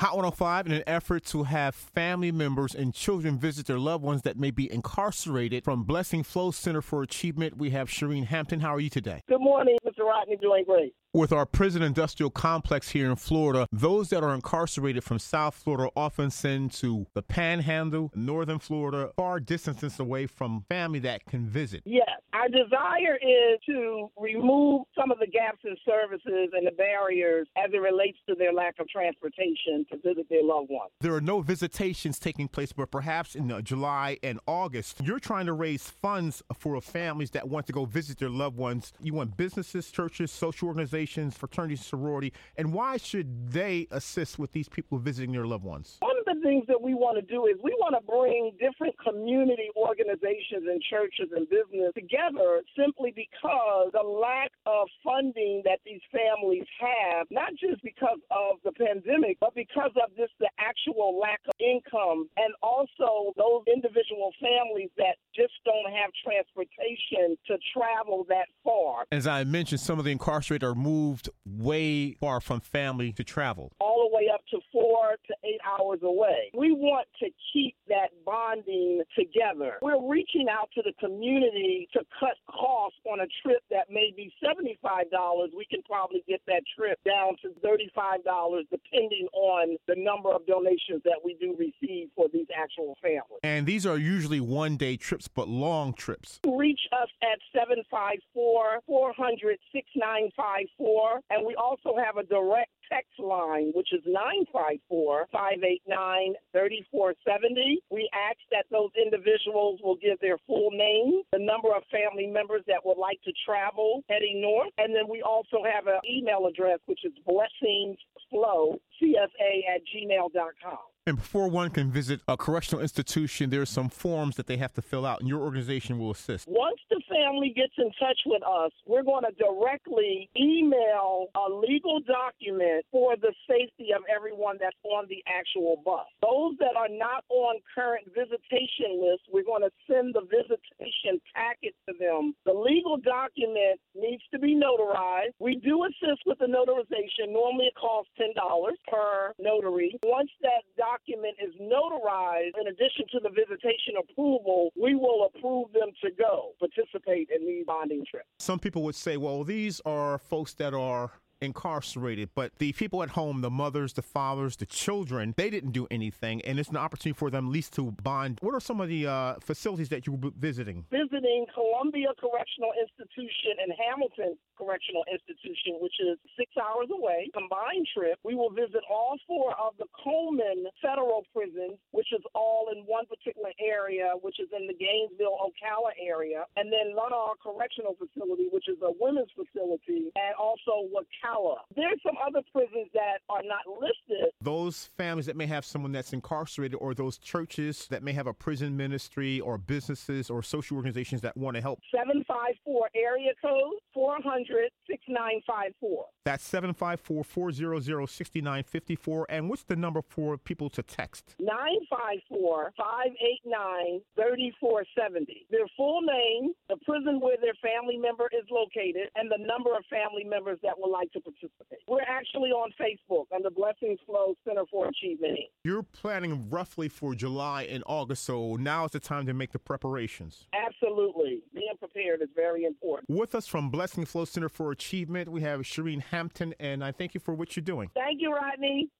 Hot 105 in an effort to have family members and children visit their loved ones that may be incarcerated from Blessing Flow Center for Achievement. We have Shireen Hampton. How are you today? Good morning, Mr. Rodney. Doing great. With our prison industrial complex here in Florida, those that are incarcerated from South Florida often send to the Panhandle, Northern Florida, far distances away from family that can visit. Yes, our desire is to remove some of the gaps in services and the barriers as it relates to their lack of transportation to visit their loved ones. There are no visitations taking place, but perhaps in uh, July and August, you're trying to raise funds for families that want to go visit their loved ones. You want businesses, churches, social organizations fraternities, sorority, and why should they assist with these people visiting their loved ones? One of the things that we want to do is we want to bring different community organizations and churches and business together simply because the lack of funding that these families have, not just because of the pandemic, but because of just the actual lack of income and also those individual families that just don't have transportation to travel that far. As I mentioned, some of the incarcerated are moved way far from family to travel. All the way up to hours away. We want to keep that bonding together. We're reaching out to the community to cut costs on a trip that may be $75. We can probably get that trip down to $35 depending on the number of donations that we do receive for these actual families. And these are usually one day trips, but long trips. Reach us at 754 400 6954. And we also have a direct text line, which is 954 589 3470. We ask that those individuals will give their full name, the number of family members that would like to travel heading north, and then we also have an email address, which is blessingsflow, csa at gmail.com. And before one can visit a correctional institution, there are some forms that they have to fill out, and your organization will assist. Once the family gets in touch with us, we're going to directly email a legal document for the safety of everyone that's on the actual bus. Those that are not on current visitation lists, we're going to send the visitation packet to them. The legal document needs to be notarized. We do assist with the notarization. Normally it costs $10 per notary. Once that document document is notarized, in addition to the visitation approval, we will approve them to go participate in these bonding trips. Some people would say, well, these are folks that are incarcerated, but the people at home, the mothers, the fathers, the children, they didn't do anything, and it's an opportunity for them at least to bond. What are some of the uh, facilities that you were visiting? Visiting Columbia Correctional Institution and Hamilton Correctional Institution, which is six hours away. Combined trip. We will visit all four of the Coleman federal prisons, which is all in one particular area, which is in the Gainesville, Ocala area, and then Loughnar Correctional Facility, which is a women's facility, and also Wakulla there's some other prisons that are not listed. Those families that may have someone that's incarcerated, or those churches that may have a prison ministry, or businesses or social organizations that want to help. 754 area code 400 6954. That's 754 400 6954. And what's the number for people to text? 954 589 3470. Their full name, the prison where their family member is located, and the number of family members that would like to to participate. We're actually on Facebook under Blessings Flow Center for Achievement. You're planning roughly for July and August, so now is the time to make the preparations. Absolutely. Being prepared is very important. With us from Blessing Flow Center for Achievement, we have Shireen Hampton, and I thank you for what you're doing. Thank you, Rodney.